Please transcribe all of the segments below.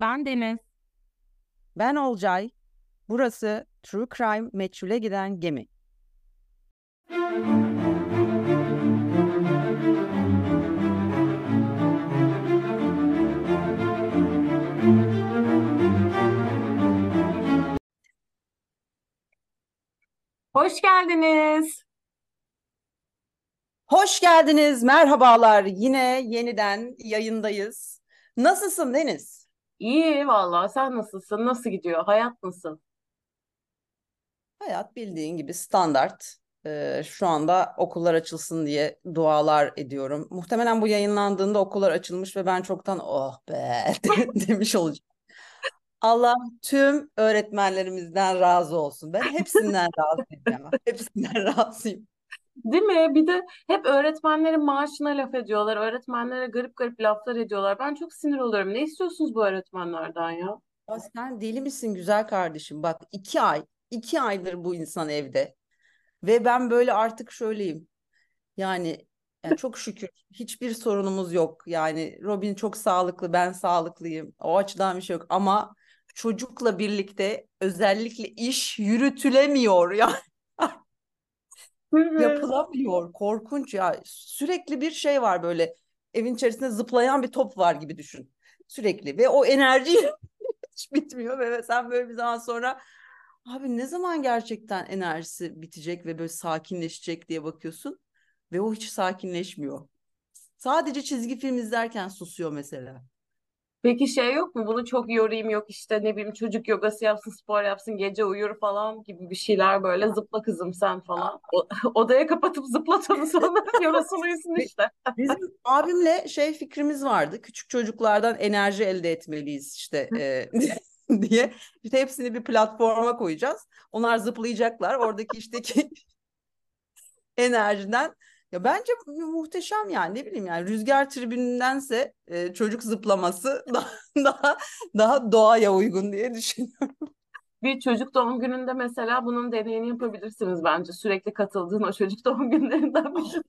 Ben Deniz. Ben Olcay. Burası True Crime Meçhule Giden Gemi. Hoş geldiniz. Hoş geldiniz, merhabalar. Yine yeniden yayındayız. Nasılsın Deniz? İyi vallahi sen nasılsın? Nasıl gidiyor? Hayat nasıl? Hayat bildiğin gibi standart. Ee, şu anda okullar açılsın diye dualar ediyorum. Muhtemelen bu yayınlandığında okullar açılmış ve ben çoktan oh be demiş olacağım. Allah tüm öğretmenlerimizden razı olsun. Ben hepsinden razıyım. Hepsinden razıyım. Değil mi? Bir de hep öğretmenlerin maaşına laf ediyorlar. Öğretmenlere garip garip laflar ediyorlar. Ben çok sinir oluyorum. Ne istiyorsunuz bu öğretmenlerden ya? Ya sen deli misin güzel kardeşim? Bak iki ay, iki aydır bu insan evde. Ve ben böyle artık şöyleyim. Yani, yani çok şükür hiçbir sorunumuz yok. Yani Robin çok sağlıklı, ben sağlıklıyım. O açıdan bir şey yok. Ama çocukla birlikte özellikle iş yürütülemiyor. Yani Yapılamıyor. Korkunç ya. Sürekli bir şey var böyle. Evin içerisinde zıplayan bir top var gibi düşün. Sürekli ve o enerji hiç bitmiyor ve sen böyle bir zaman sonra abi ne zaman gerçekten enerjisi bitecek ve böyle sakinleşecek diye bakıyorsun ve o hiç sakinleşmiyor. Sadece çizgi film izlerken susuyor mesela. Peki şey yok mu? Bunu çok yorayım yok işte ne bileyim çocuk yogası yapsın, spor yapsın, gece uyur falan gibi bir şeyler böyle zıpla kızım sen falan. O- odaya kapatıp zıplat onu sonra yorasın uyusun işte. Bizim abimle şey fikrimiz vardı. Küçük çocuklardan enerji elde etmeliyiz işte e, diye. İşte hepsini bir platforma koyacağız. Onlar zıplayacaklar. Oradaki işteki enerjiden. Ya bence mu- muhteşem yani ne bileyim yani rüzgar tribünündense e, çocuk zıplaması daha daha daha doğaya uygun diye düşünüyorum. Bir çocuk doğum gününde mesela bunun deneyini yapabilirsiniz bence. Sürekli katıldığın o çocuk doğum günlerinden birisi.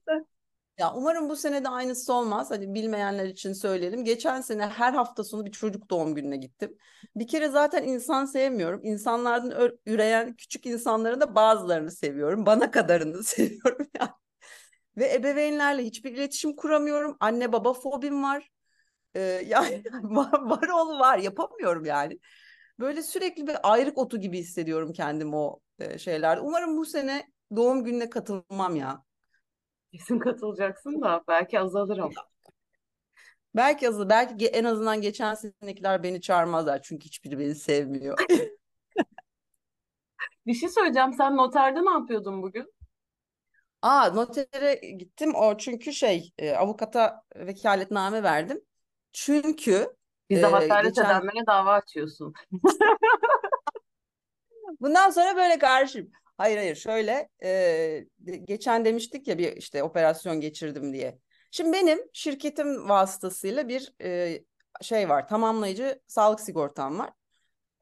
Ya umarım bu sene de aynısı olmaz. Hadi bilmeyenler için söyleyelim. Geçen sene her hafta sonu bir çocuk doğum gününe gittim. Bir kere zaten insan sevmiyorum. İnsanlardan üreyen küçük insanların da bazılarını seviyorum. Bana kadarını seviyorum yani. Ve ebeveynlerle hiçbir iletişim kuramıyorum. Anne baba fobim var. Ee, yani var, var oğlu var yapamıyorum yani. Böyle sürekli bir ayrık otu gibi hissediyorum kendimi o e, şeylerde. Umarım bu sene doğum gününe katılmam ya. Kesin katılacaksın da belki azalır ama. Belki azı, belki en azından geçen senekiler beni çağırmazlar çünkü hiçbiri beni sevmiyor. Bir şey söyleyeceğim. Sen noterde ne yapıyordun bugün? Aa notere gittim o çünkü şey e, avukata vekaletname verdim. Çünkü Bize e, hakaret geçen edenlere dava açıyorsun. bundan sonra böyle karşıyım. Hayır hayır şöyle e, geçen demiştik ya bir işte operasyon geçirdim diye. Şimdi benim şirketim vasıtasıyla bir e, şey var tamamlayıcı sağlık sigortam var.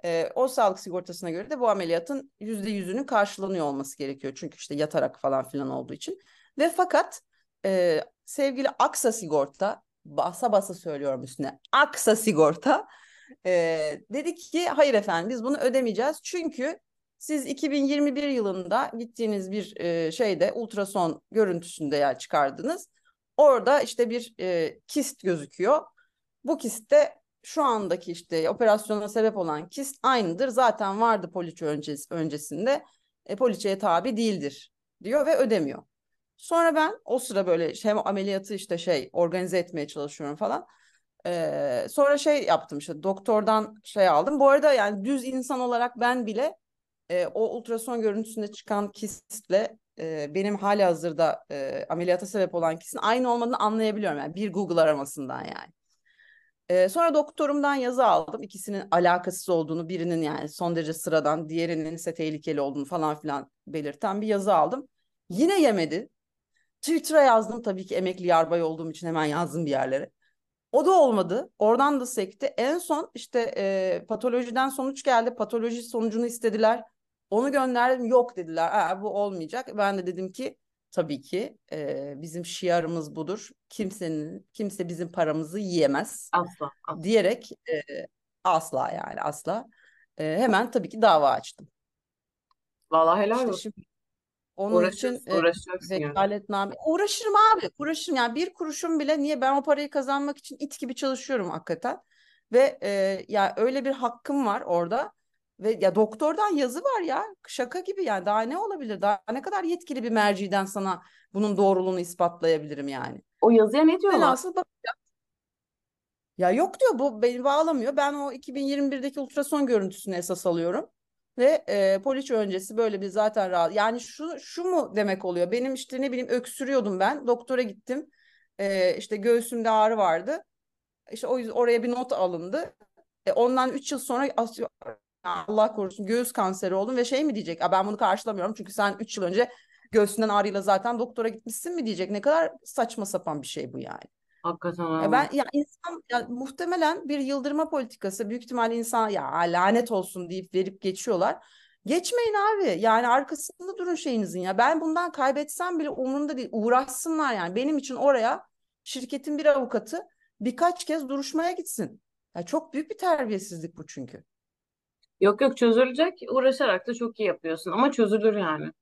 E, o sağlık sigortasına göre de bu ameliyatın yüzde yüzünün karşılanıyor olması gerekiyor. Çünkü işte yatarak falan filan olduğu için. Ve fakat e, sevgili Aksa Sigorta, basa basa söylüyorum üstüne, Aksa Sigorta e, dedi ki hayır efendim biz bunu ödemeyeceğiz. Çünkü siz 2021 yılında gittiğiniz bir e, şeyde ultrason görüntüsünde yer çıkardınız. Orada işte bir e, kist gözüküyor. Bu kistte şu andaki işte operasyona sebep olan kist aynıdır. Zaten vardı poliçe öncesi, öncesinde. E, poliçeye tabi değildir diyor ve ödemiyor. Sonra ben o sıra böyle hem ameliyatı işte şey organize etmeye çalışıyorum falan. Ee, sonra şey yaptım işte doktordan şey aldım. Bu arada yani düz insan olarak ben bile e, o ultrason görüntüsünde çıkan kistle e, benim halihazırda e, ameliyata sebep olan kistin aynı olmadığını anlayabiliyorum. Yani bir Google aramasından yani. Ee, sonra doktorumdan yazı aldım. İkisinin alakasız olduğunu, birinin yani son derece sıradan, diğerinin ise tehlikeli olduğunu falan filan belirten bir yazı aldım. Yine yemedi. Twitter'a yazdım tabii ki emekli yarbay olduğum için hemen yazdım bir yerlere. O da olmadı. Oradan da sekti. En son işte e, patolojiden sonuç geldi. Patoloji sonucunu istediler. Onu gönderdim. Yok dediler. "Aa, bu olmayacak. Ben de dedim ki tabii ki e, bizim şiarımız budur. Kimsenin kimse bizim paramızı yiyemez Asla. asla. diyerek e, Asla yani asla. E, hemen tabii ki dava açtım. Vallahi helal İşte olsun. şimdi onun için Uğraşırsın, e, uğraşacaksın yani. vekaletname uğraşırım abi uğraşırım yani bir kuruşum bile niye ben o parayı kazanmak için it gibi çalışıyorum hakikaten ve e, ya öyle bir hakkım var orada ve ya doktordan yazı var ya şaka gibi yani daha ne olabilir daha ne kadar yetkili bir merciden sana bunun doğruluğunu ispatlayabilirim yani. O yazıya ne diyorlar? Velhasıl bak ya yok diyor bu beni bağlamıyor. Ben o 2021'deki ultrason görüntüsünü esas alıyorum. Ve e, poliç öncesi böyle bir zaten rahat. Yani şu şu mu demek oluyor? Benim işte ne bileyim öksürüyordum ben. Doktora gittim. E, işte göğsümde ağrı vardı. İşte o yüzden oraya bir not alındı. E, ondan 3 yıl sonra Allah korusun göğüs kanseri oldum ve şey mi diyecek? "Aa, ben bunu karşılamıyorum çünkü sen 3 yıl önce göğsünden ağrıyla zaten doktora gitmişsin mi diyecek. Ne kadar saçma sapan bir şey bu yani. Hakikaten Ya öyle. ben ya insan ya muhtemelen bir yıldırma politikası büyük ihtimalle insan ya lanet olsun deyip verip geçiyorlar. Geçmeyin abi. Yani arkasında durun şeyinizin ya. Ben bundan kaybetsem bile umurumda değil. Uğraşsınlar yani. Benim için oraya şirketin bir avukatı birkaç kez duruşmaya gitsin. Ya çok büyük bir terbiyesizlik bu çünkü. Yok yok çözülecek. Uğraşarak da çok iyi yapıyorsun ama çözülür yani.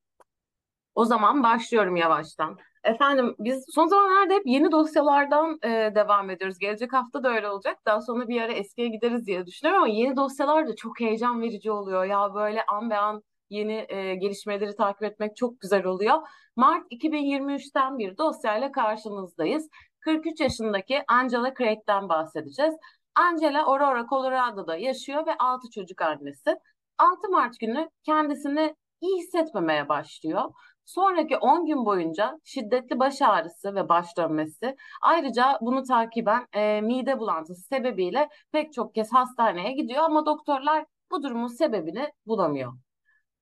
O zaman başlıyorum yavaştan. Efendim biz son zamanlarda hep yeni dosyalardan e, devam ediyoruz. Gelecek hafta da öyle olacak. Daha sonra bir ara eskiye gideriz diye düşünüyorum ama yeni dosyalar da çok heyecan verici oluyor. Ya böyle an be an yeni e, gelişmeleri takip etmek çok güzel oluyor. Mart 2023'ten bir dosyayla karşınızdayız. 43 yaşındaki Angela Craig'den bahsedeceğiz. Angela Aurora, Colorado'da yaşıyor ve 6 çocuk annesi. 6 Mart günü kendisini iyi hissetmemeye başlıyor. Sonraki 10 gün boyunca şiddetli baş ağrısı ve baş dönmesi, ayrıca bunu takiben e, mide bulantısı sebebiyle pek çok kez hastaneye gidiyor ama doktorlar bu durumun sebebini bulamıyor.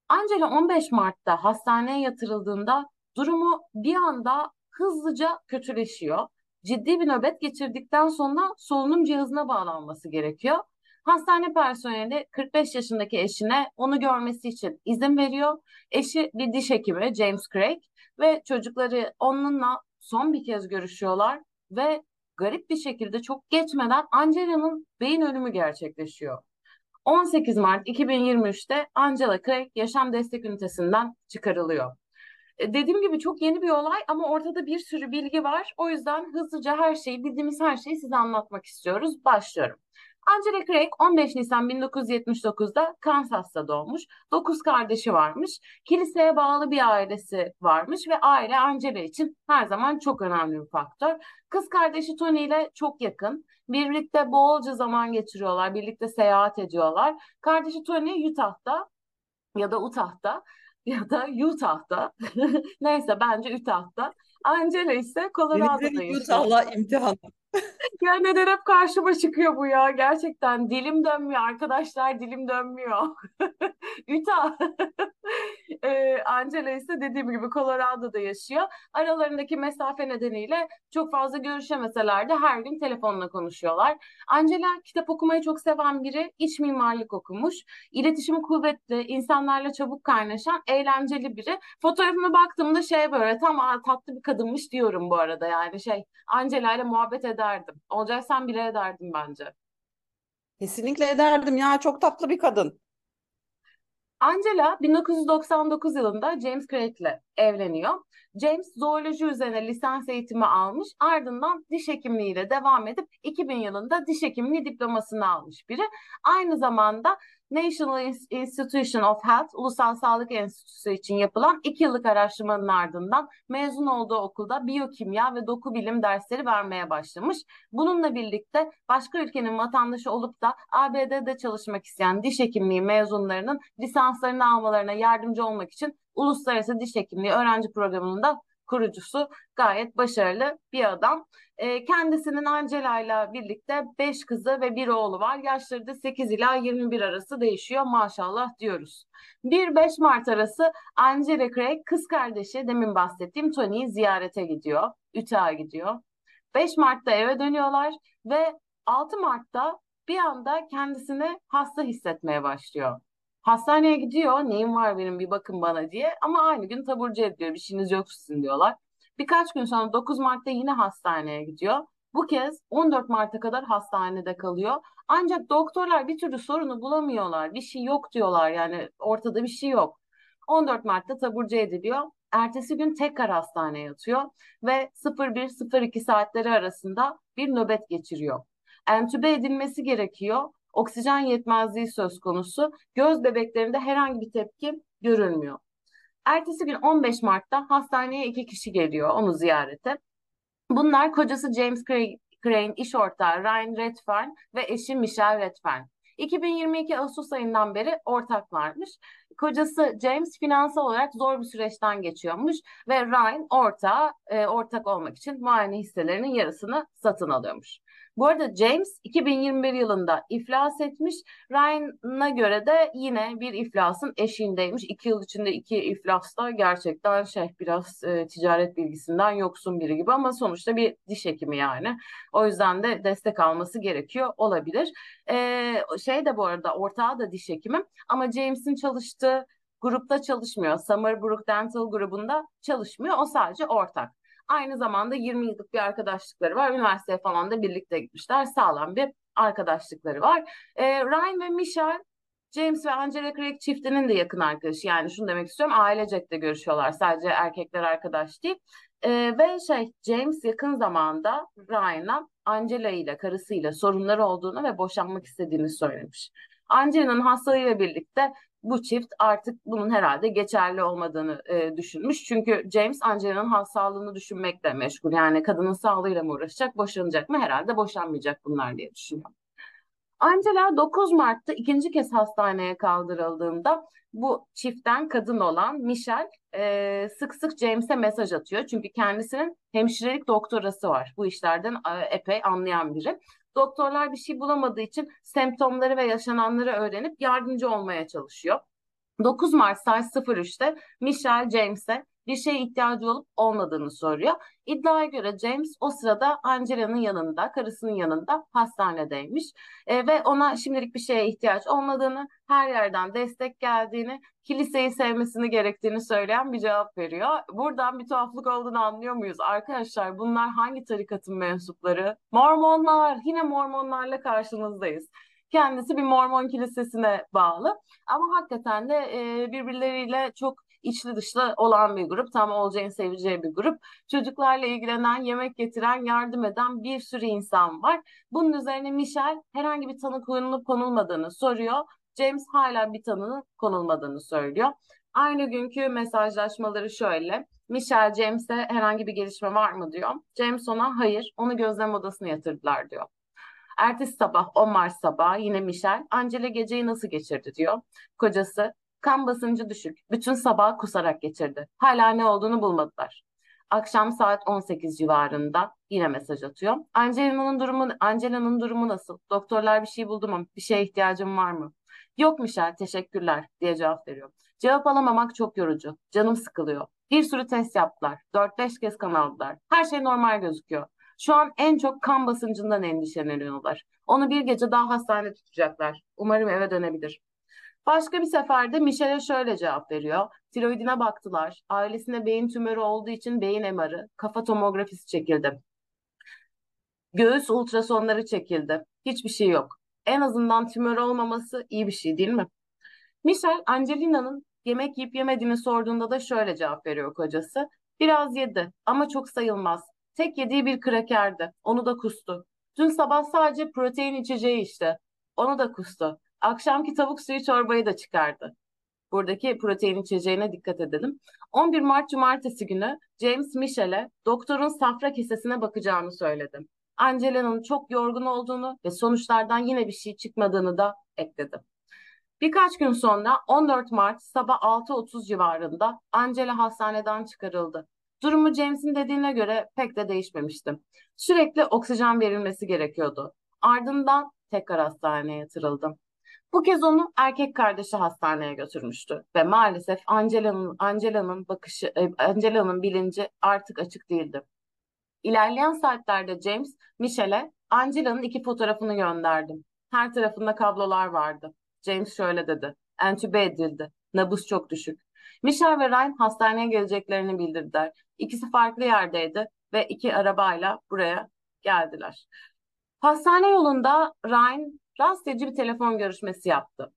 Angela 15 Mart'ta hastaneye yatırıldığında durumu bir anda hızlıca kötüleşiyor. Ciddi bir nöbet geçirdikten sonra solunum cihazına bağlanması gerekiyor. Hastane personeli 45 yaşındaki eşine onu görmesi için izin veriyor. Eşi bir diş hekimi James Craig ve çocukları onunla son bir kez görüşüyorlar ve garip bir şekilde çok geçmeden Angela'nın beyin ölümü gerçekleşiyor. 18 Mart 2023'te Angela Craig yaşam destek ünitesinden çıkarılıyor. E, Dediğim gibi çok yeni bir olay ama ortada bir sürü bilgi var. O yüzden hızlıca her şeyi, bildiğimiz her şeyi size anlatmak istiyoruz. Başlıyorum. Angela Craig 15 Nisan 1979'da Kansas'ta doğmuş. 9 kardeşi varmış. Kiliseye bağlı bir ailesi varmış ve aile Angela için her zaman çok önemli bir faktör. Kız kardeşi Tony ile çok yakın. Birlikte bolca zaman geçiriyorlar, birlikte seyahat ediyorlar. Kardeşi Tony Utah'ta ya da Utah'ta ya da Utah'ta. Neyse bence Utah'ta. Angela ise Colorado'da yaşıyor. Utah'la imtihan. Ya neden hep karşıma çıkıyor bu ya? Gerçekten dilim dönmüyor arkadaşlar dilim dönmüyor. Utah. Ee, Angela ise dediğim gibi Colorado'da yaşıyor. Aralarındaki mesafe nedeniyle çok fazla görüşemeseler de her gün telefonla konuşuyorlar. Angela kitap okumayı çok seven biri, iç mimarlık okumuş. İletişimi kuvvetli, insanlarla çabuk kaynaşan, eğlenceli biri. Fotoğrafına baktığımda şey böyle tam "Aa, tatlı bir kadınmış diyorum bu arada yani şey Angela ile muhabbet ederdim. Olacaksan bile ederdim bence. Kesinlikle ederdim ya çok tatlı bir kadın. Angela 1999 yılında James Craig ile evleniyor. James zooloji üzerine lisans eğitimi almış. Ardından diş hekimliğiyle devam edip 2000 yılında diş hekimliği diplomasını almış biri. Aynı zamanda National Institution of Health, Ulusal Sağlık Enstitüsü için yapılan iki yıllık araştırmanın ardından mezun olduğu okulda biyokimya ve doku bilim dersleri vermeye başlamış. Bununla birlikte başka ülkenin vatandaşı olup da ABD'de çalışmak isteyen diş hekimliği mezunlarının lisanslarını almalarına yardımcı olmak için Uluslararası Diş Hekimliği Öğrenci Programı'nın da kurucusu gayet başarılı bir adam. E, kendisinin Angela ile birlikte 5 kızı ve bir oğlu var. Yaşları da 8 ila 21 arası değişiyor maşallah diyoruz. 1-5 Mart arası Angela Craig kız kardeşi demin bahsettiğim Tony'yi ziyarete gidiyor. Utah'a gidiyor. 5 Mart'ta eve dönüyorlar ve 6 Mart'ta bir anda kendisini hasta hissetmeye başlıyor. Hastaneye gidiyor, neyim var benim bir bakın bana diye ama aynı gün taburcu ediyor, bir şeyiniz yok sizin diyorlar. Birkaç gün sonra 9 Mart'ta yine hastaneye gidiyor. Bu kez 14 Mart'a kadar hastanede kalıyor. Ancak doktorlar bir türlü sorunu bulamıyorlar. Bir şey yok diyorlar yani ortada bir şey yok. 14 Mart'ta taburcu ediliyor. Ertesi gün tekrar hastaneye yatıyor ve 01-02 saatleri arasında bir nöbet geçiriyor. Entübe edilmesi gerekiyor. Oksijen yetmezliği söz konusu. Göz bebeklerinde herhangi bir tepki görülmüyor. Ertesi gün 15 Mart'ta hastaneye iki kişi geliyor onu ziyarete. Bunlar kocası James Crane, iş ortağı Ryan Redfern ve eşi Michelle Redfern. 2022 Ağustos ayından beri ortaklarmış. Kocası James finansal olarak zor bir süreçten geçiyormuş ve Ryan ortağı, e, ortak olmak için muayene hisselerinin yarısını satın alıyormuş. Bu arada James 2021 yılında iflas etmiş. Ryan'a göre de yine bir iflasın eşiğindeymiş. İki yıl içinde iki iflasla gerçekten şey biraz e, ticaret bilgisinden yoksun biri gibi ama sonuçta bir diş hekimi yani. O yüzden de destek alması gerekiyor olabilir. E, şey de bu arada ortağı da diş hekimi ama James'in çalıştığı grupta çalışmıyor. Summerbrook Dental grubunda çalışmıyor. O sadece ortak. Aynı zamanda 20 yıllık bir arkadaşlıkları var. Üniversiteye falan da birlikte gitmişler. Sağlam bir arkadaşlıkları var. E, Ryan ve Michelle James ve Angela Craig çiftinin de yakın arkadaşı. Yani şunu demek istiyorum ailecek de görüşüyorlar. Sadece erkekler arkadaş değil. E, ve şey James yakın zamanda Ryan'a Angela ile karısıyla sorunları olduğunu ve boşanmak istediğini söylemiş. Angela'nın hastalığıyla birlikte bu çift artık bunun herhalde geçerli olmadığını e, düşünmüş. Çünkü James Angela'nın sağlığını düşünmekle meşgul. Yani kadının sağlığıyla mı uğraşacak, boşanacak mı? Herhalde boşanmayacak bunlar diye düşünüyor. Angela 9 Mart'ta ikinci kez hastaneye kaldırıldığında bu çiftten kadın olan Michelle e, sık sık James'e mesaj atıyor. Çünkü kendisinin hemşirelik doktorası var. Bu işlerden e, epey anlayan biri. Doktorlar bir şey bulamadığı için semptomları ve yaşananları öğrenip yardımcı olmaya çalışıyor. 9 Mart saat 03'te Michelle James'e bir şeye ihtiyacı olup olmadığını soruyor. İddiaya göre James o sırada Angela'nın yanında, karısının yanında hastanedeymiş e, ve ona şimdilik bir şeye ihtiyaç olmadığını, her yerden destek geldiğini, kiliseyi sevmesini gerektiğini söyleyen bir cevap veriyor. Buradan bir tuhaflık olduğunu anlıyor muyuz? Arkadaşlar bunlar hangi tarikatın mensupları? Mormonlar, yine Mormonlarla karşınızdayız. Kendisi bir Mormon kilisesine bağlı ama hakikaten de e, birbirleriyle çok içli dışlı olan bir grup. Tam Olcay'ın seveceği bir grup. Çocuklarla ilgilenen, yemek getiren, yardım eden bir sürü insan var. Bunun üzerine Michelle herhangi bir tanı konulup konulmadığını soruyor. James hala bir tanının konulmadığını söylüyor. Aynı günkü mesajlaşmaları şöyle. Michelle James'e herhangi bir gelişme var mı diyor. James ona hayır onu gözlem odasına yatırdılar diyor. Ertesi sabah 10 Mart sabahı yine Michelle Angela geceyi nasıl geçirdi diyor. Kocası kan basıncı düşük. Bütün sabah kusarak geçirdi. Hala ne olduğunu bulmadılar. Akşam saat 18 civarında yine mesaj atıyor. Angela'nın durumu Angela'nın durumu nasıl? Doktorlar bir şey buldu mu? Bir şeye ihtiyacım var mı? Yok Michel, teşekkürler diye cevap veriyor. Cevap alamamak çok yorucu. Canım sıkılıyor. Bir sürü test yaptılar. 4-5 kez kan aldılar. Her şey normal gözüküyor. Şu an en çok kan basıncından endişeleniyorlar. Onu bir gece daha hastanede tutacaklar. Umarım eve dönebilir. Başka bir seferde Michel'e şöyle cevap veriyor. Tiroidine baktılar. Ailesinde beyin tümörü olduğu için beyin MR'ı, kafa tomografisi çekildi. Göğüs ultrasonları çekildi. Hiçbir şey yok. En azından tümör olmaması iyi bir şey değil mi? Michel, Angelina'nın yemek yiyip yemediğini sorduğunda da şöyle cevap veriyor kocası. Biraz yedi ama çok sayılmaz. Tek yediği bir krakerdi. Onu da kustu. Dün sabah sadece protein içeceği işte. Onu da kustu. Akşamki tavuk suyu çorbayı da çıkardı. Buradaki protein içeceğine dikkat edelim. 11 Mart Cumartesi günü James Michel'e doktorun safra kesesine bakacağını söyledi. Angela'nın çok yorgun olduğunu ve sonuçlardan yine bir şey çıkmadığını da ekledi. Birkaç gün sonra 14 Mart sabah 6.30 civarında Angela hastaneden çıkarıldı. Durumu James'in dediğine göre pek de değişmemişti. Sürekli oksijen verilmesi gerekiyordu. Ardından tekrar hastaneye yatırıldı. Bu kez onu erkek kardeşi hastaneye götürmüştü ve maalesef Angela'nın Angela'nın bakışı e, Angela'nın bilinci artık açık değildi. İlerleyen saatlerde James Michel'e Angela'nın iki fotoğrafını gönderdi. Her tarafında kablolar vardı. James şöyle dedi. Entübe edildi. Nabız çok düşük. Michel ve Ryan hastaneye geleceklerini bildirdiler. İkisi farklı yerdeydi ve iki arabayla buraya geldiler. Hastane yolunda Ryan rahatsız bir telefon görüşmesi yaptı.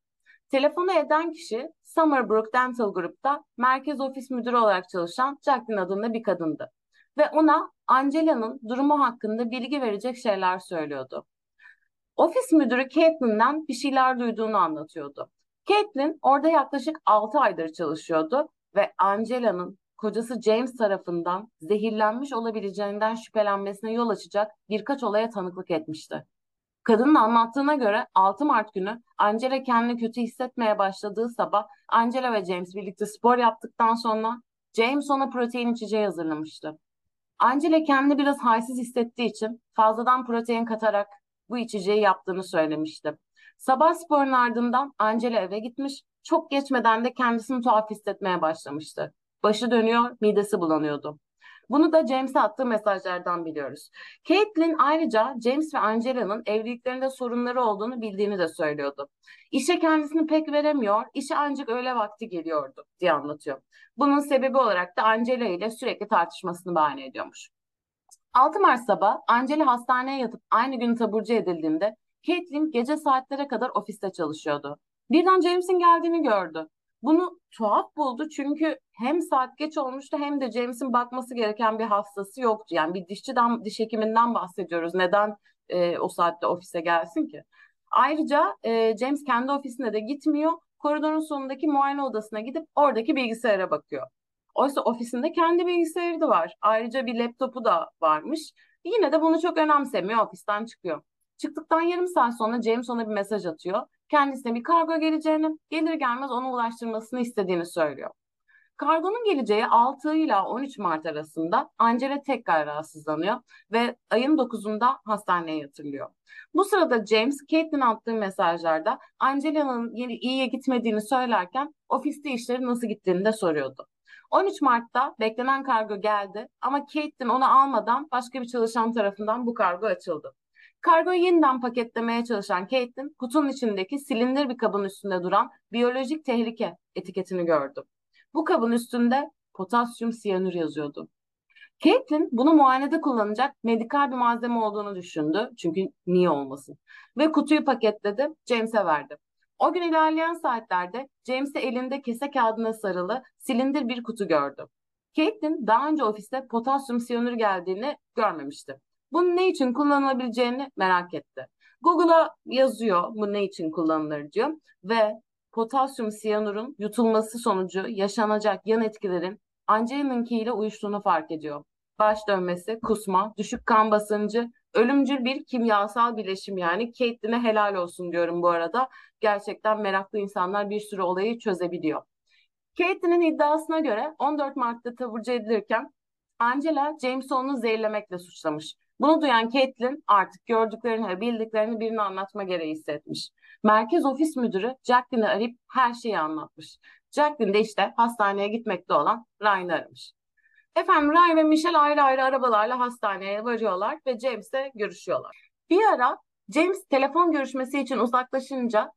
Telefonu eden kişi Summerbrook Dental Group'ta merkez ofis müdürü olarak çalışan Jacqueline adında bir kadındı. Ve ona Angela'nın durumu hakkında bilgi verecek şeyler söylüyordu. Ofis müdürü Caitlin'den bir şeyler duyduğunu anlatıyordu. Caitlin orada yaklaşık 6 aydır çalışıyordu ve Angela'nın kocası James tarafından zehirlenmiş olabileceğinden şüphelenmesine yol açacak birkaç olaya tanıklık etmişti. Kadının anlattığına göre 6 Mart günü Angela kendini kötü hissetmeye başladığı sabah Angela ve James birlikte spor yaptıktan sonra James ona protein içeceği hazırlamıştı. Angela kendini biraz halsiz hissettiği için fazladan protein katarak bu içeceği yaptığını söylemişti. Sabah sporun ardından Angela eve gitmiş, çok geçmeden de kendisini tuhaf hissetmeye başlamıştı. Başı dönüyor, midesi bulanıyordu. Bunu da James'e attığı mesajlardan biliyoruz. Caitlin ayrıca James ve Angela'nın evliliklerinde sorunları olduğunu bildiğini de söylüyordu. İşe kendisini pek veremiyor, işe ancak öğle vakti geliyordu diye anlatıyor. Bunun sebebi olarak da Angela ile sürekli tartışmasını bahane ediyormuş. 6 Mart sabah Angela hastaneye yatıp aynı gün taburcu edildiğinde Caitlin gece saatlere kadar ofiste çalışıyordu. Birden James'in geldiğini gördü. Bunu tuhaf buldu çünkü hem saat geç olmuştu hem de James'in bakması gereken bir hastası yoktu. Yani bir dişçiden, diş hekiminden bahsediyoruz. Neden e, o saatte ofise gelsin ki? Ayrıca e, James kendi ofisine de gitmiyor. Koridorun sonundaki muayene odasına gidip oradaki bilgisayara bakıyor. Oysa ofisinde kendi bilgisayarı da var. Ayrıca bir laptopu da varmış. Yine de bunu çok önemsemiyor. Ofisten çıkıyor. Çıktıktan yarım saat sonra James ona bir mesaj atıyor. Kendisine bir kargo geleceğini, gelir gelmez ona ulaştırmasını istediğini söylüyor. Kargonun geleceği 6 ile 13 Mart arasında Angela tekrar rahatsızlanıyor ve ayın 9'unda hastaneye yatırılıyor. Bu sırada James, Caitlin attığı mesajlarda Angela'nın iyiye gitmediğini söylerken ofiste işleri nasıl gittiğini de soruyordu. 13 Mart'ta beklenen kargo geldi ama Caitlin onu almadan başka bir çalışan tarafından bu kargo açıldı. Kargoyu yeniden paketlemeye çalışan Caitlin, kutunun içindeki silindir bir kabın üstünde duran biyolojik tehlike etiketini gördü. Bu kabın üstünde potasyum siyanür yazıyordu. Caitlin bunu muayenede kullanacak medikal bir malzeme olduğunu düşündü. Çünkü niye olmasın? Ve kutuyu paketledi, James'e verdi. O gün ilerleyen saatlerde James'e elinde kese kağıdına sarılı silindir bir kutu gördü. Caitlin daha önce ofiste potasyum siyanür geldiğini görmemişti. Bunun ne için kullanılabileceğini merak etti. Google'a yazıyor bu ne için kullanılır diyor ve potasyum siyanurun yutulması sonucu yaşanacak yan etkilerin Angelina'nınkiyle uyuştuğunu fark ediyor. Baş dönmesi, kusma, düşük kan basıncı, ölümcül bir kimyasal bileşim yani. Caitlin'e helal olsun diyorum bu arada. Gerçekten meraklı insanlar bir sürü olayı çözebiliyor. Caitlin'in iddiasına göre 14 Mart'ta taburcu edilirken Angela James onu zehirlemekle suçlamış. Bunu duyan Caitlin artık gördüklerini ve bildiklerini birine anlatma gereği hissetmiş. Merkez ofis müdürü Jacqueline'i arayıp her şeyi anlatmış. Jacqueline de işte hastaneye gitmekte olan Ryan'ı aramış. Efendim Ryan ve Michelle ayrı ayrı arabalarla hastaneye varıyorlar ve James'le görüşüyorlar. Bir ara James telefon görüşmesi için uzaklaşınca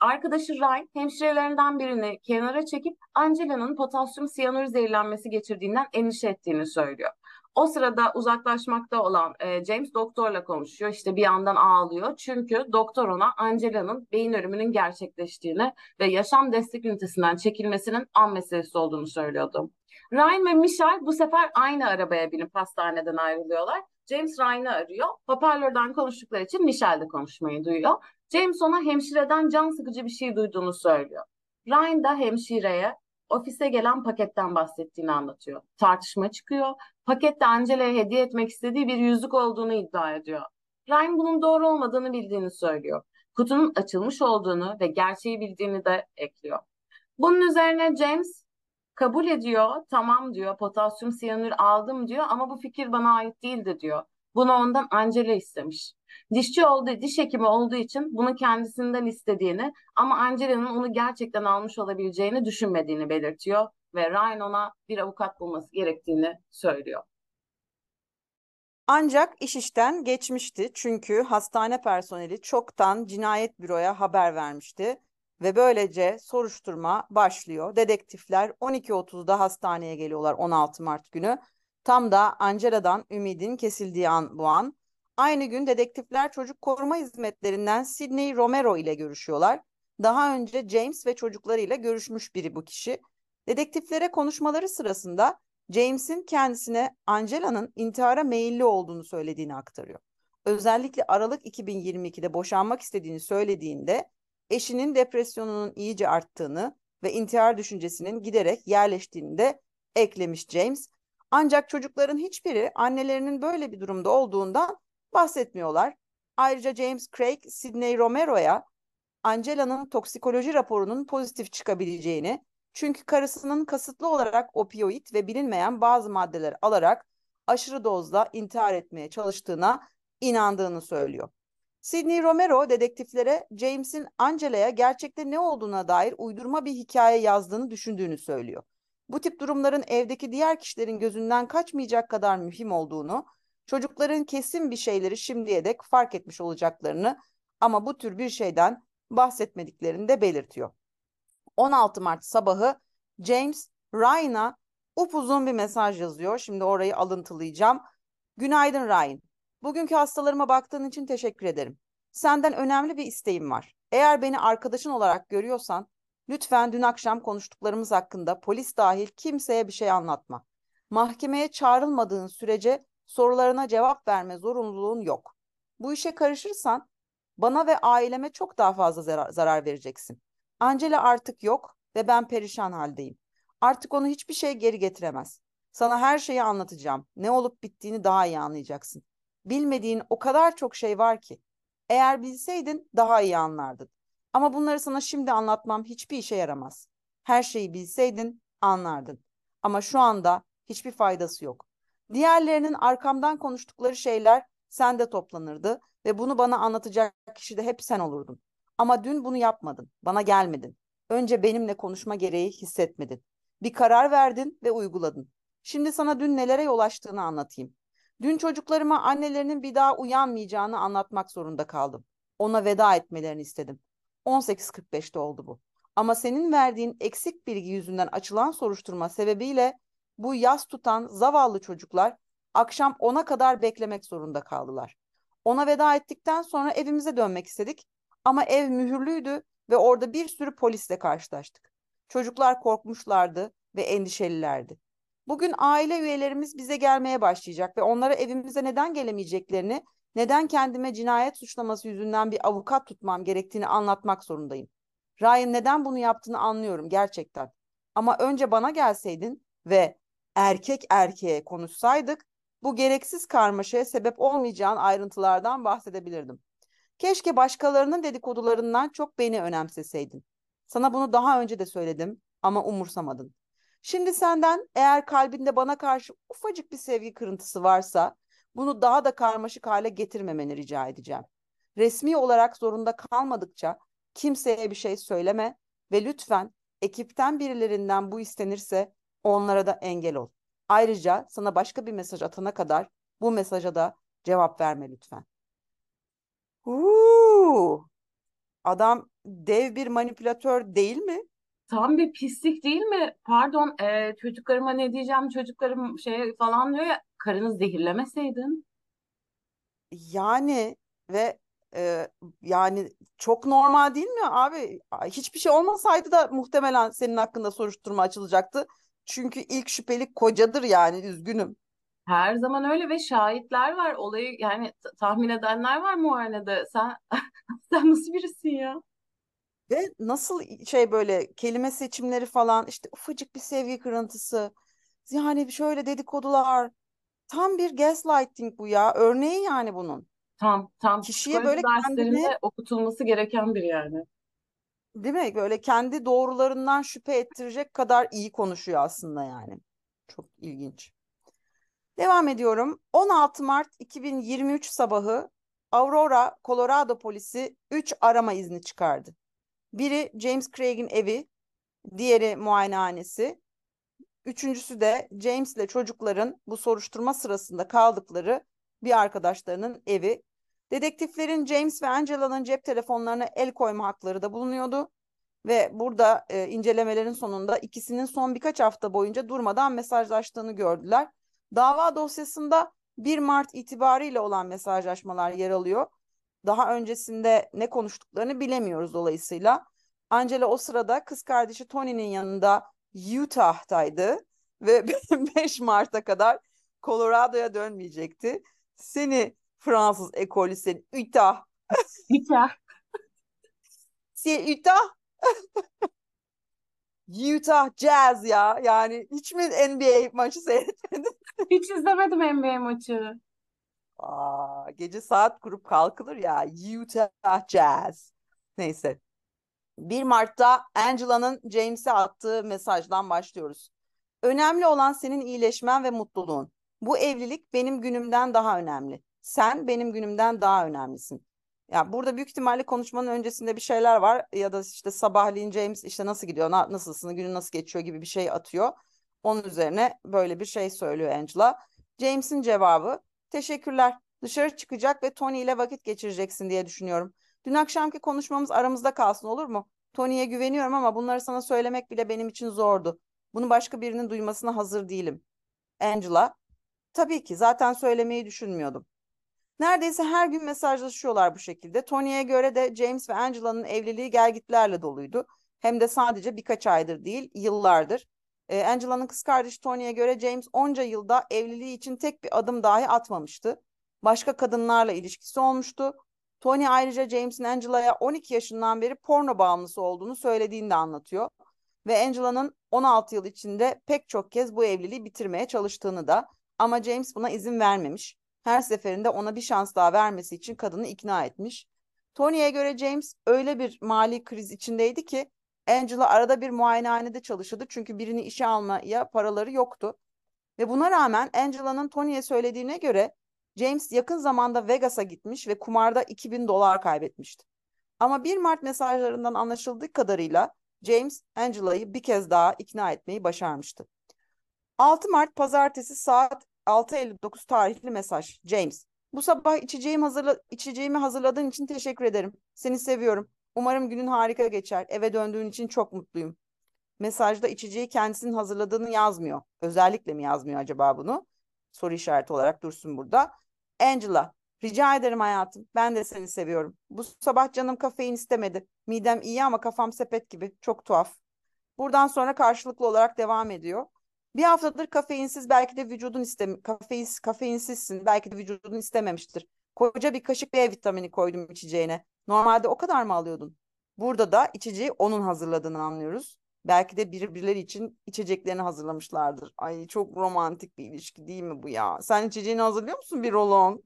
arkadaşı Ryan hemşirelerinden birini kenara çekip Angela'nın potasyum siyanür zehirlenmesi geçirdiğinden endişe ettiğini söylüyor. O sırada uzaklaşmakta olan e, James doktorla konuşuyor. İşte bir yandan ağlıyor. Çünkü doktor ona Angela'nın beyin ölümünün gerçekleştiğini ve yaşam destek ünitesinden çekilmesinin an meselesi olduğunu söylüyordu. Ryan ve Michelle bu sefer aynı arabaya binip hastaneden ayrılıyorlar. James Ryan'ı arıyor. Hoparlörden konuştukları için Michelle de konuşmayı duyuyor. James ona hemşireden can sıkıcı bir şey duyduğunu söylüyor. Ryan da hemşireye ofise gelen paketten bahsettiğini anlatıyor. Tartışma çıkıyor. Pakette Angela'ya hediye etmek istediği bir yüzük olduğunu iddia ediyor. Ryan bunun doğru olmadığını bildiğini söylüyor. Kutunun açılmış olduğunu ve gerçeği bildiğini de ekliyor. Bunun üzerine James kabul ediyor, tamam diyor, potasyum siyanür aldım diyor ama bu fikir bana ait değildi diyor. Bunu ondan Angela istemiş. Dişçi olduğu, diş hekimi olduğu için bunu kendisinden istediğini ama Angela'nın onu gerçekten almış olabileceğini düşünmediğini belirtiyor ve Ryan ona bir avukat bulması gerektiğini söylüyor. Ancak iş işten geçmişti çünkü hastane personeli çoktan cinayet büroya haber vermişti ve böylece soruşturma başlıyor. Dedektifler 12.30'da hastaneye geliyorlar 16 Mart günü. Tam da Angela'dan ümidin kesildiği an bu an. Aynı gün dedektifler çocuk koruma hizmetlerinden Sidney Romero ile görüşüyorlar. Daha önce James ve çocuklarıyla görüşmüş biri bu kişi. Dedektiflere konuşmaları sırasında James'in kendisine Angela'nın intihara meyilli olduğunu söylediğini aktarıyor. Özellikle Aralık 2022'de boşanmak istediğini söylediğinde eşinin depresyonunun iyice arttığını ve intihar düşüncesinin giderek yerleştiğini de eklemiş James. Ancak çocukların hiçbiri annelerinin böyle bir durumda olduğundan bahsetmiyorlar. Ayrıca James Craig, Sidney Romero'ya Angela'nın toksikoloji raporunun pozitif çıkabileceğini, çünkü karısının kasıtlı olarak opioid ve bilinmeyen bazı maddeler alarak aşırı dozda intihar etmeye çalıştığına inandığını söylüyor. Sidney Romero dedektiflere James'in Angela'ya gerçekte ne olduğuna dair uydurma bir hikaye yazdığını düşündüğünü söylüyor. Bu tip durumların evdeki diğer kişilerin gözünden kaçmayacak kadar mühim olduğunu, çocukların kesin bir şeyleri şimdiye dek fark etmiş olacaklarını ama bu tür bir şeyden bahsetmediklerini de belirtiyor. 16 Mart sabahı James Ryan'a upuzun bir mesaj yazıyor. Şimdi orayı alıntılayacağım. Günaydın Ryan. Bugünkü hastalarıma baktığın için teşekkür ederim. Senden önemli bir isteğim var. Eğer beni arkadaşın olarak görüyorsan lütfen dün akşam konuştuklarımız hakkında polis dahil kimseye bir şey anlatma. Mahkemeye çağrılmadığın sürece sorularına cevap verme zorunluluğun yok. Bu işe karışırsan bana ve aileme çok daha fazla zarar, zarar vereceksin. Angela artık yok ve ben perişan haldeyim. Artık onu hiçbir şey geri getiremez. Sana her şeyi anlatacağım. Ne olup bittiğini daha iyi anlayacaksın. Bilmediğin o kadar çok şey var ki. Eğer bilseydin daha iyi anlardın. Ama bunları sana şimdi anlatmam hiçbir işe yaramaz. Her şeyi bilseydin anlardın. Ama şu anda hiçbir faydası yok. Diğerlerinin arkamdan konuştukları şeyler sende toplanırdı ve bunu bana anlatacak kişi de hep sen olurdun. Ama dün bunu yapmadın, bana gelmedin. Önce benimle konuşma gereği hissetmedin. Bir karar verdin ve uyguladın. Şimdi sana dün nelere yol açtığını anlatayım. Dün çocuklarıma annelerinin bir daha uyanmayacağını anlatmak zorunda kaldım. Ona veda etmelerini istedim. 18.45'te oldu bu. Ama senin verdiğin eksik bilgi yüzünden açılan soruşturma sebebiyle bu yas tutan zavallı çocuklar akşam 10'a kadar beklemek zorunda kaldılar. Ona veda ettikten sonra evimize dönmek istedik ama ev mühürlüydü ve orada bir sürü polisle karşılaştık. Çocuklar korkmuşlardı ve endişelilerdi. Bugün aile üyelerimiz bize gelmeye başlayacak ve onlara evimize neden gelemeyeceklerini, neden kendime cinayet suçlaması yüzünden bir avukat tutmam gerektiğini anlatmak zorundayım. Ryan neden bunu yaptığını anlıyorum gerçekten. Ama önce bana gelseydin ve erkek erkeğe konuşsaydık, bu gereksiz karmaşaya sebep olmayacağın ayrıntılardan bahsedebilirdim. Keşke başkalarının dedikodularından çok beni önemseseydin. Sana bunu daha önce de söyledim ama umursamadın. Şimdi senden eğer kalbinde bana karşı ufacık bir sevgi kırıntısı varsa bunu daha da karmaşık hale getirmemeni rica edeceğim. Resmi olarak zorunda kalmadıkça kimseye bir şey söyleme ve lütfen ekipten birilerinden bu istenirse onlara da engel ol. Ayrıca sana başka bir mesaj atana kadar bu mesaja da cevap verme lütfen. Uuu, adam dev bir manipülatör değil mi? Tam bir pislik değil mi? Pardon, e, çocuklarıma ne diyeceğim, çocuklarım şey falan diyor ya, karını zehirlemeseydin. Yani ve e, yani çok normal değil mi abi? Hiçbir şey olmasaydı da muhtemelen senin hakkında soruşturma açılacaktı. Çünkü ilk şüpheli kocadır yani üzgünüm. Her zaman öyle ve şahitler var. Olayı yani tahmin edenler var muayenede. Sen sen nasıl birisin ya? Ve nasıl şey böyle kelime seçimleri falan işte ufacık bir sevgi kırıntısı. Yani şöyle dedikodular. Tam bir gaslighting bu ya. Örneği yani bunun. Tam tam Kişiye böyle derslerinde okutulması gereken bir yani. Değil mi? Böyle kendi doğrularından şüphe ettirecek kadar iyi konuşuyor aslında yani. Çok ilginç. Devam ediyorum. 16 Mart 2023 sabahı Aurora, Colorado polisi 3 arama izni çıkardı. Biri James Craig'in evi, diğeri muayenehanesi, üçüncüsü de James ile çocukların bu soruşturma sırasında kaldıkları bir arkadaşlarının evi. Dedektiflerin James ve Angela'nın cep telefonlarına el koyma hakları da bulunuyordu. Ve burada e, incelemelerin sonunda ikisinin son birkaç hafta boyunca durmadan mesajlaştığını gördüler. Dava dosyasında 1 Mart itibariyle olan mesajlaşmalar yer alıyor. Daha öncesinde ne konuştuklarını bilemiyoruz dolayısıyla. Angela o sırada kız kardeşi Tony'nin yanında Utah'taydı ve 5 Mart'a kadar Colorado'ya dönmeyecekti. Seni Fransız ekolü seni Utah. Utah. Utah. Utah Jazz ya. Yani hiç mi NBA maçı seyretmedin? Hiç izlemedim NBA maçı. Aa, gece saat kurup kalkılır ya. Utah Jazz. Neyse. 1 Mart'ta Angela'nın James'e attığı mesajdan başlıyoruz. Önemli olan senin iyileşmen ve mutluluğun. Bu evlilik benim günümden daha önemli. Sen benim günümden daha önemlisin. Ya burada büyük ihtimalle konuşmanın öncesinde bir şeyler var ya da işte sabahleyin James işte nasıl gidiyor, na- nasılsın, günün nasıl geçiyor gibi bir şey atıyor. Onun üzerine böyle bir şey söylüyor Angela. James'in cevabı teşekkürler. Dışarı çıkacak ve Tony ile vakit geçireceksin diye düşünüyorum. Dün akşamki konuşmamız aramızda kalsın olur mu? Tony'ye güveniyorum ama bunları sana söylemek bile benim için zordu. Bunu başka birinin duymasına hazır değilim. Angela, tabii ki zaten söylemeyi düşünmüyordum. Neredeyse her gün mesajlaşıyorlar bu şekilde. Tony'ye göre de James ve Angela'nın evliliği gelgitlerle doluydu. Hem de sadece birkaç aydır değil, yıllardır. Ee, Angela'nın kız kardeşi Tony'ye göre James onca yılda evliliği için tek bir adım dahi atmamıştı. Başka kadınlarla ilişkisi olmuştu. Tony ayrıca James'in Angela'ya 12 yaşından beri porno bağımlısı olduğunu söylediğini de anlatıyor. Ve Angela'nın 16 yıl içinde pek çok kez bu evliliği bitirmeye çalıştığını da ama James buna izin vermemiş. Her seferinde ona bir şans daha vermesi için kadını ikna etmiş. Tony'ye göre James öyle bir mali kriz içindeydi ki Angela arada bir muayenehanede çalışırdı çünkü birini işe almaya paraları yoktu. Ve buna rağmen Angela'nın Tony'ye söylediğine göre James yakın zamanda Vegas'a gitmiş ve kumarda 2000 dolar kaybetmişti. Ama 1 Mart mesajlarından anlaşıldığı kadarıyla James Angela'yı bir kez daha ikna etmeyi başarmıştı. 6 Mart pazartesi saat 6.59 tarihli mesaj. James. Bu sabah içeceğim hazırla içeceğimi hazırladığın için teşekkür ederim. Seni seviyorum. Umarım günün harika geçer. Eve döndüğün için çok mutluyum. Mesajda içeceği kendisinin hazırladığını yazmıyor. Özellikle mi yazmıyor acaba bunu? Soru işareti olarak dursun burada. Angela. Rica ederim hayatım. Ben de seni seviyorum. Bu sabah canım kafein istemedi. Midem iyi ama kafam sepet gibi. Çok tuhaf. Buradan sonra karşılıklı olarak devam ediyor. Bir haftadır kafeinsiz belki de vücudun istem kafein kafeinsizsin belki de vücudun istememiştir. Koca bir kaşık B vitamini koydum içeceğine. Normalde o kadar mı alıyordun? Burada da içeceği onun hazırladığını anlıyoruz. Belki de birbirleri için içeceklerini hazırlamışlardır. Ay çok romantik bir ilişki değil mi bu ya? Sen içeceğini hazırlıyor musun bir rolon?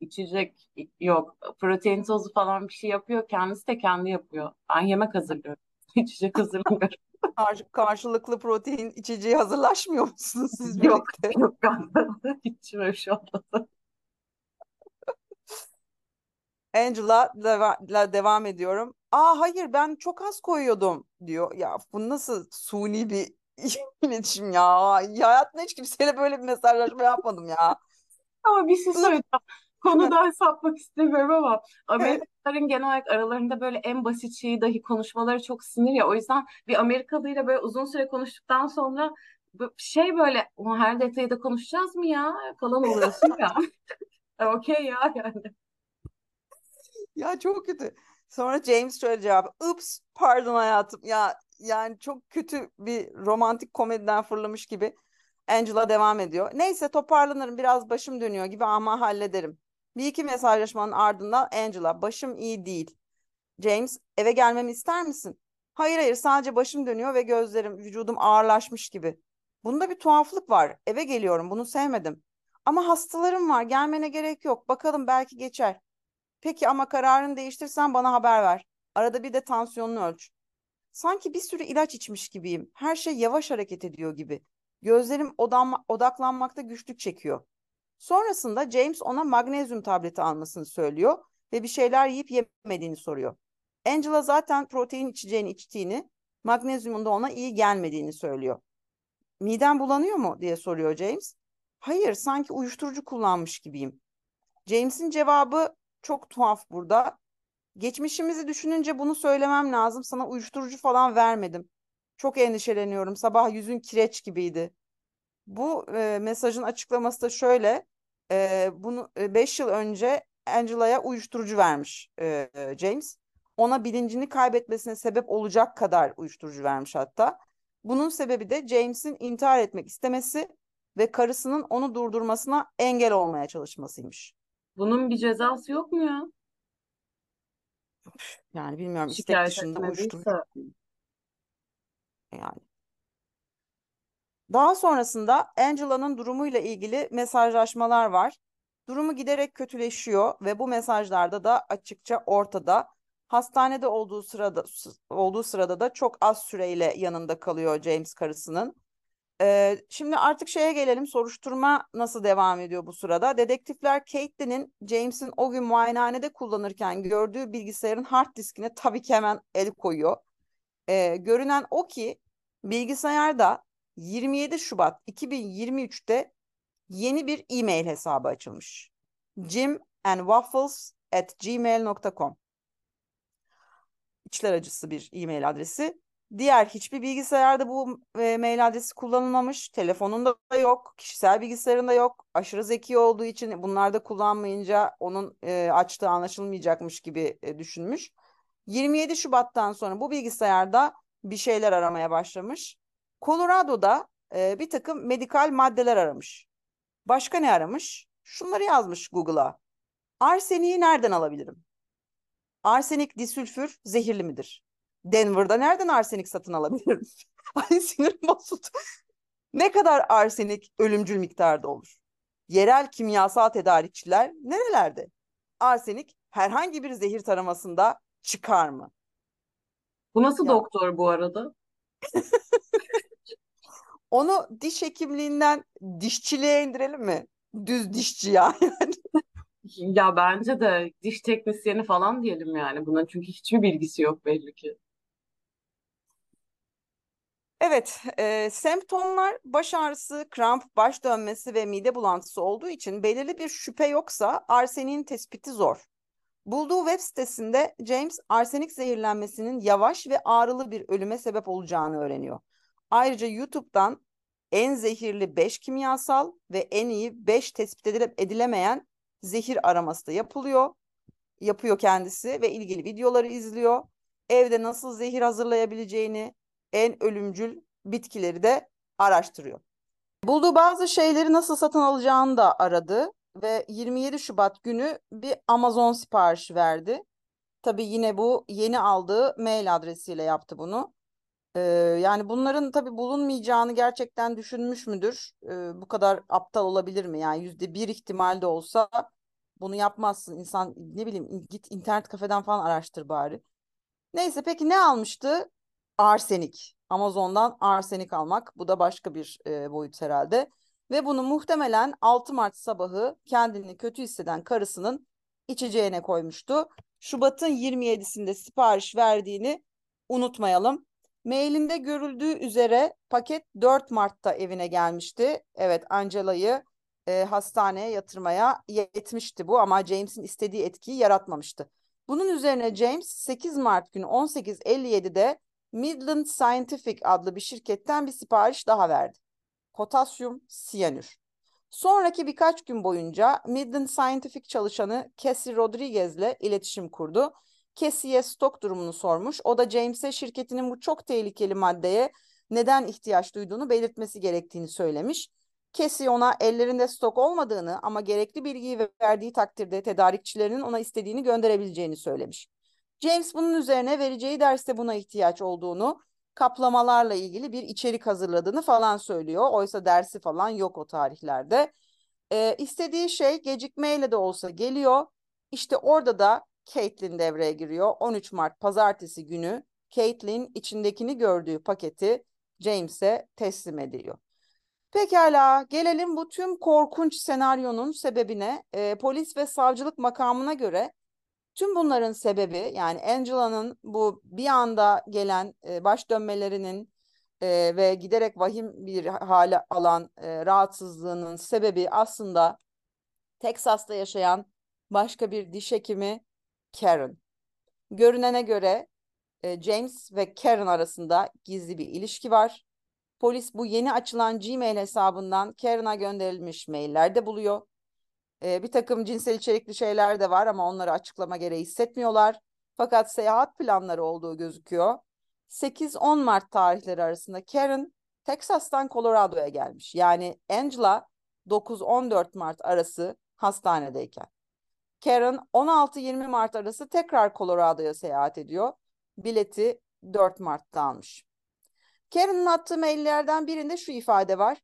İçecek yok. Protein tozu falan bir şey yapıyor. Kendisi de kendi yapıyor. Ben yemek hazırlıyorum. İçecek hazırlamıyorum. Karşı, karşılıklı protein içeceği hazırlaşmıyor musunuz siz Yok, birlikte? yok galiba. Hiç öyle bir şey olmadı. Angela deva- devam ediyorum. Aa hayır ben çok az koyuyordum diyor. Ya bu nasıl suni bir iletişim ya. Hayatımda hiç kimseyle böyle bir mesajlaşma yapmadım ya. Ama bir şey söyleyeceğim. Konudan sapmak istemiyorum ama Amerikalıların genel olarak aralarında böyle en basit şeyi dahi konuşmaları çok sinir ya. O yüzden bir Amerikalıyla böyle uzun süre konuştuktan sonra şey böyle "Ulan her detayı da konuşacağız mı ya falan oluyorsun ya. Okey ya yani. ya çok kötü. Sonra James şöyle cevap. Ups pardon hayatım. Ya yani çok kötü bir romantik komediden fırlamış gibi. Angela devam ediyor. Neyse toparlanırım biraz başım dönüyor gibi ama hallederim. Bir iki mesajlaşmanın ardından Angela başım iyi değil. James, eve gelmemi ister misin? Hayır hayır sadece başım dönüyor ve gözlerim, vücudum ağırlaşmış gibi. Bunda bir tuhaflık var. Eve geliyorum, bunu sevmedim. Ama hastalarım var, gelmene gerek yok. Bakalım belki geçer. Peki ama kararını değiştirsen bana haber ver. Arada bir de tansiyonunu ölç. Sanki bir sürü ilaç içmiş gibiyim. Her şey yavaş hareket ediyor gibi. Gözlerim odanma- odaklanmakta güçlük çekiyor. Sonrasında James ona magnezyum tableti almasını söylüyor ve bir şeyler yiyip yemediğini soruyor. Angela zaten protein içeceğini içtiğini, magnezyumun da ona iyi gelmediğini söylüyor. Miden bulanıyor mu diye soruyor James. Hayır, sanki uyuşturucu kullanmış gibiyim. James'in cevabı çok tuhaf burada. Geçmişimizi düşününce bunu söylemem lazım. Sana uyuşturucu falan vermedim. Çok endişeleniyorum. Sabah yüzün kireç gibiydi. Bu e, mesajın açıklaması da şöyle. E, bunu 5 yıl önce Angela'ya uyuşturucu vermiş e, James. Ona bilincini kaybetmesine sebep olacak kadar uyuşturucu vermiş hatta. Bunun sebebi de James'in intihar etmek istemesi ve karısının onu durdurmasına engel olmaya çalışmasıymış. Bunun bir cezası yok mu ya? Yani bilmiyorum istek Şikayet dışında uyuşturucu etmediyse. yani. Daha sonrasında Angela'nın durumuyla ilgili mesajlaşmalar var. Durumu giderek kötüleşiyor ve bu mesajlarda da açıkça ortada. Hastanede olduğu sırada olduğu sırada da çok az süreyle yanında kalıyor James karısının. Ee, şimdi artık şeye gelelim. Soruşturma nasıl devam ediyor bu sırada? Dedektifler Caitlyn'in James'in o gün muayenehanede kullanırken gördüğü bilgisayarın hard diskine tabii ki hemen el koyuyor. Ee, görünen o ki bilgisayarda 27 Şubat 2023'te yeni bir e-mail hesabı açılmış. jimandwaffles at gmail.com İçler acısı bir e-mail adresi. Diğer hiçbir bilgisayarda bu e, mail adresi kullanılmamış. Telefonunda da yok, kişisel bilgisayarında yok. Aşırı zeki olduğu için bunlarda kullanmayınca onun e, açtığı anlaşılmayacakmış gibi e, düşünmüş. 27 Şubat'tan sonra bu bilgisayarda bir şeyler aramaya başlamış. Colorado'da e, bir takım medikal maddeler aramış. Başka ne aramış? Şunları yazmış Google'a. Arseniği nereden alabilirim? Arsenik disülfür zehirli midir? Denver'da nereden arsenik satın alabilirim? Ay sinirim bozuldu. Ne kadar arsenik ölümcül miktarda olur? Yerel kimyasal tedarikçiler nerelerde? Arsenik herhangi bir zehir taramasında çıkar mı? Bu nasıl Ya. doktor bu arada? Onu diş hekimliğinden dişçiliğe indirelim mi? Düz dişçi ya. Ya bence de diş teknisyeni falan diyelim yani buna çünkü hiçbir bilgisi yok belli ki. Evet, e, semptomlar baş ağrısı, kramp, baş dönmesi ve mide bulantısı olduğu için belirli bir şüphe yoksa arseniğin tespiti zor. Bulduğu web sitesinde James arsenik zehirlenmesinin yavaş ve ağrılı bir ölüme sebep olacağını öğreniyor. Ayrıca YouTube'dan en zehirli 5 kimyasal ve en iyi 5 tespit edile- edilemeyen zehir araması da yapılıyor. Yapıyor kendisi ve ilgili videoları izliyor. Evde nasıl zehir hazırlayabileceğini, en ölümcül bitkileri de araştırıyor. Bulduğu bazı şeyleri nasıl satın alacağını da aradı ve 27 Şubat günü bir Amazon siparişi verdi. Tabii yine bu yeni aldığı mail adresiyle yaptı bunu. Ee, yani bunların tabii bulunmayacağını gerçekten düşünmüş müdür? Ee, bu kadar aptal olabilir mi? Yani yüzde bir ihtimal de olsa bunu yapmazsın. İnsan ne bileyim git internet kafeden falan araştır bari. Neyse peki ne almıştı? Arsenik. Amazon'dan arsenik almak. Bu da başka bir e, boyut herhalde. Ve bunu muhtemelen 6 Mart sabahı kendini kötü hisseden karısının içeceğine koymuştu. Şubat'ın 27'sinde sipariş verdiğini unutmayalım. Mailinde görüldüğü üzere paket 4 Mart'ta evine gelmişti. Evet Angela'yı e, hastaneye yatırmaya yetmişti bu ama James'in istediği etkiyi yaratmamıştı. Bunun üzerine James 8 Mart günü 18.57'de Midland Scientific adlı bir şirketten bir sipariş daha verdi. Potasyum siyanür. Sonraki birkaç gün boyunca Midland Scientific çalışanı Cassie Rodriguez'le iletişim kurdu. Cassie'ye stok durumunu sormuş. O da James'e şirketinin bu çok tehlikeli maddeye neden ihtiyaç duyduğunu belirtmesi gerektiğini söylemiş. Cassie ona ellerinde stok olmadığını ama gerekli bilgiyi verdiği takdirde tedarikçilerinin ona istediğini gönderebileceğini söylemiş. James bunun üzerine vereceği derste buna ihtiyaç olduğunu, kaplamalarla ilgili bir içerik hazırladığını falan söylüyor. Oysa dersi falan yok o tarihlerde. Ee, istediği şey gecikmeyle de olsa geliyor. İşte orada da Caitlin devreye giriyor. 13 Mart pazartesi günü Caitlin içindekini gördüğü paketi James'e teslim ediyor. Pekala gelelim bu tüm korkunç senaryonun sebebine. Ee, polis ve savcılık makamına göre tüm bunların sebebi yani Angela'nın bu bir anda gelen e, baş dönmelerinin e, ve giderek vahim bir hale alan e, rahatsızlığının sebebi aslında Teksas'ta yaşayan başka bir diş hekimi Karen. Görünene göre e, James ve Karen arasında gizli bir ilişki var. Polis bu yeni açılan Gmail hesabından Karen'a gönderilmiş maillerde buluyor. E, bir takım cinsel içerikli şeyler de var ama onları açıklama gereği hissetmiyorlar. Fakat seyahat planları olduğu gözüküyor. 8-10 Mart tarihleri arasında Karen Texas'tan Colorado'ya gelmiş. Yani Angela 9-14 Mart arası hastanedeyken. Karen 16-20 Mart arası tekrar Colorado'ya seyahat ediyor. Bileti 4 Mart'ta almış. Karen'ın attığı maillerden birinde şu ifade var.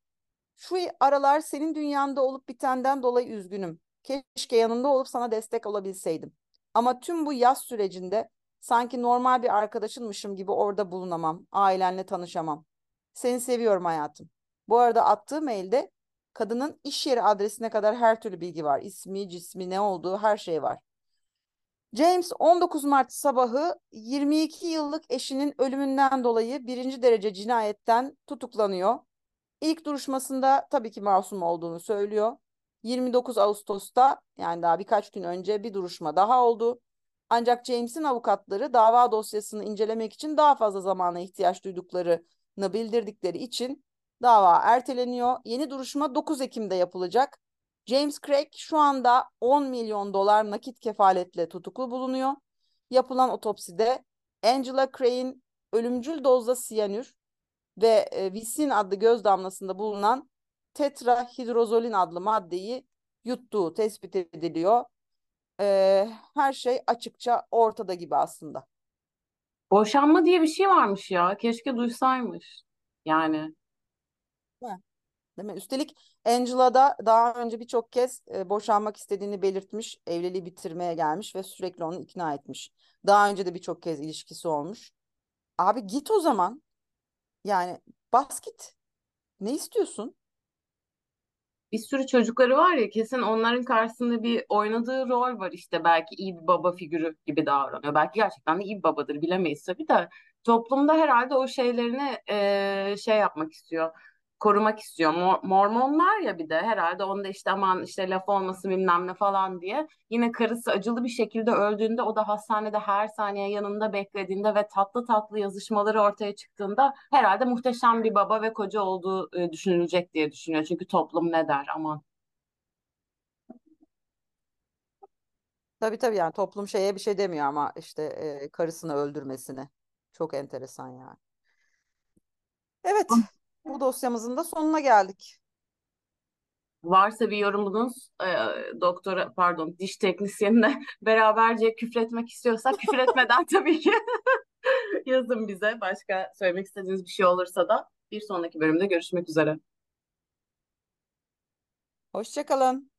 Şu aralar senin dünyanda olup bitenden dolayı üzgünüm. Keşke yanında olup sana destek olabilseydim. Ama tüm bu yaz sürecinde sanki normal bir arkadaşınmışım gibi orada bulunamam. Ailenle tanışamam. Seni seviyorum hayatım. Bu arada attığı mailde kadının iş yeri adresine kadar her türlü bilgi var. İsmi, cismi, ne olduğu her şey var. James 19 Mart sabahı 22 yıllık eşinin ölümünden dolayı birinci derece cinayetten tutuklanıyor. İlk duruşmasında tabii ki masum olduğunu söylüyor. 29 Ağustos'ta yani daha birkaç gün önce bir duruşma daha oldu. Ancak James'in avukatları dava dosyasını incelemek için daha fazla zamana ihtiyaç duyduklarını bildirdikleri için dava erteleniyor. Yeni duruşma 9 Ekim'de yapılacak. James Craig şu anda 10 milyon dolar nakit kefaletle tutuklu bulunuyor. Yapılan otopside Angela Craig'in ölümcül dozda siyanür ve e, visin adlı göz damlasında bulunan tetrahidrozolin adlı maddeyi yuttuğu tespit ediliyor. E, her şey açıkça ortada gibi aslında. Boşanma diye bir şey varmış ya. Keşke duysaymış. Yani. Değil mi? Üstelik Angela da daha önce birçok kez e, boşanmak istediğini belirtmiş, evliliği bitirmeye gelmiş ve sürekli onu ikna etmiş. Daha önce de birçok kez ilişkisi olmuş. Abi git o zaman. Yani bas git. Ne istiyorsun? bir sürü çocukları var ya kesin onların karşısında bir oynadığı rol var işte belki iyi bir baba figürü gibi davranıyor. Belki gerçekten de iyi bir babadır bilemeyiz tabii de toplumda herhalde o şeylerini e, şey yapmak istiyor korumak istiyor. Mor Mormonlar ya bir de herhalde onda işte aman işte laf olmasın bilmem ne falan diye. Yine karısı acılı bir şekilde öldüğünde o da hastanede her saniye yanında beklediğinde ve tatlı tatlı yazışmaları ortaya çıktığında herhalde muhteşem bir baba ve koca olduğu e, düşünülecek diye düşünüyor. Çünkü toplum ne der aman. Tabii tabii yani toplum şeye bir şey demiyor ama işte e, karısını öldürmesini. Çok enteresan yani. Evet, bu dosyamızın da sonuna geldik. Varsa bir yorumunuz e, doktora pardon diş teknisyenine beraberce küfretmek istiyorsak küfür etmeden tabii ki yazın bize. Başka söylemek istediğiniz bir şey olursa da bir sonraki bölümde görüşmek üzere. Hoşçakalın.